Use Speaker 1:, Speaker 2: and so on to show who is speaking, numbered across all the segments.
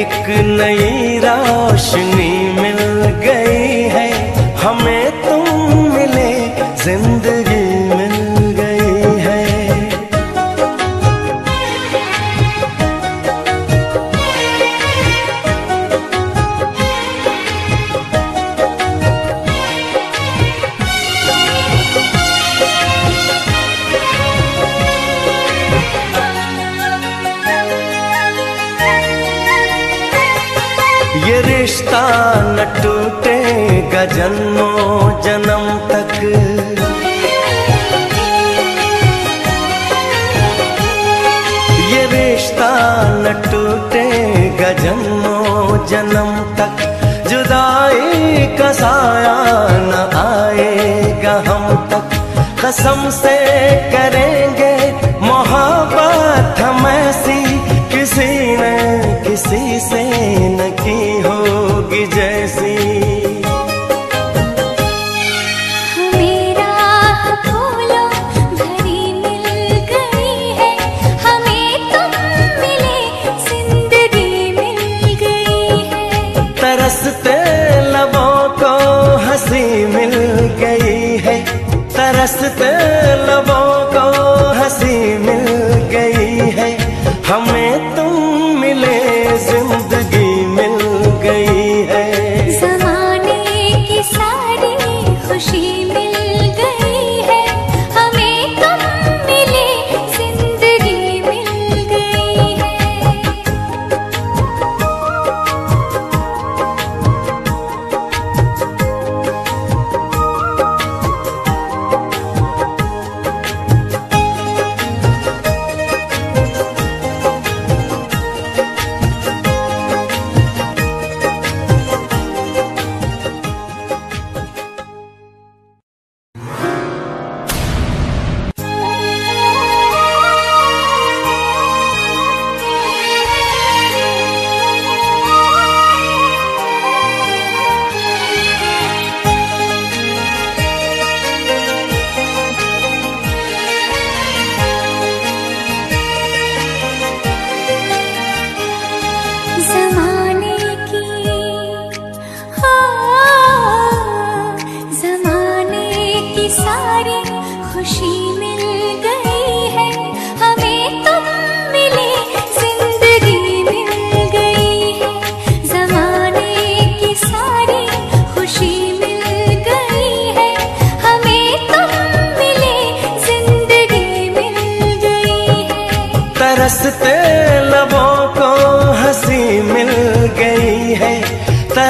Speaker 1: एक नई रोशनी जन्मों जन्म तक। ये रिश्ता न टूटेगा जन्मों जन्म तक। जुदाई का साया न आएगा हम तक। कसम से करेंगे मोहब्बत हम ऐसी, किसी ने किसी से न की होगी जैसी।
Speaker 2: mestre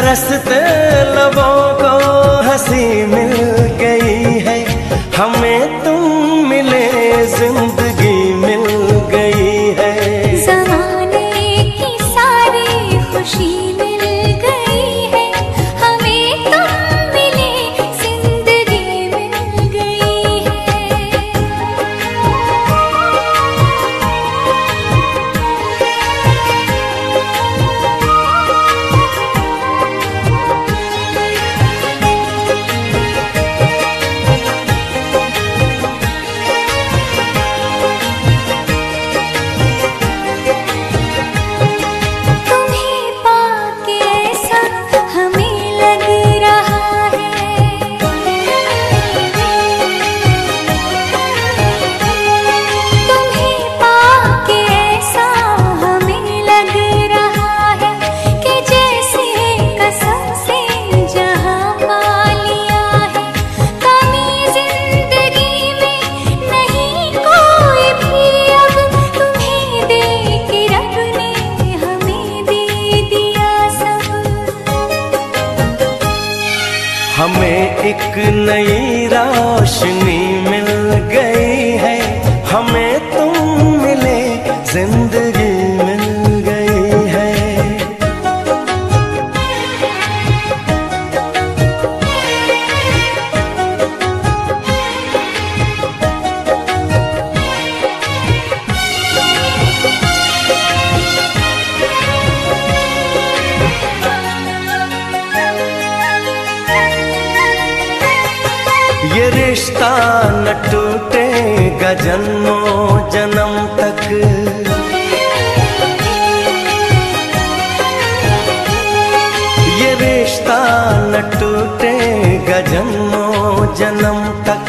Speaker 1: रसते लबों को हसी एक नई रोशनी मिल गई है। हमें तुम मिले ज़िंदगी रिश्ता न टूटेगा जन्मों जन्म तक। ये रिश्ता न टूटेगा जन्मों जन्म तक।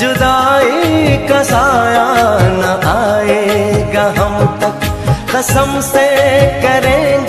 Speaker 1: जुदाई का साया न आएगा हम तक। कसम से करेंगे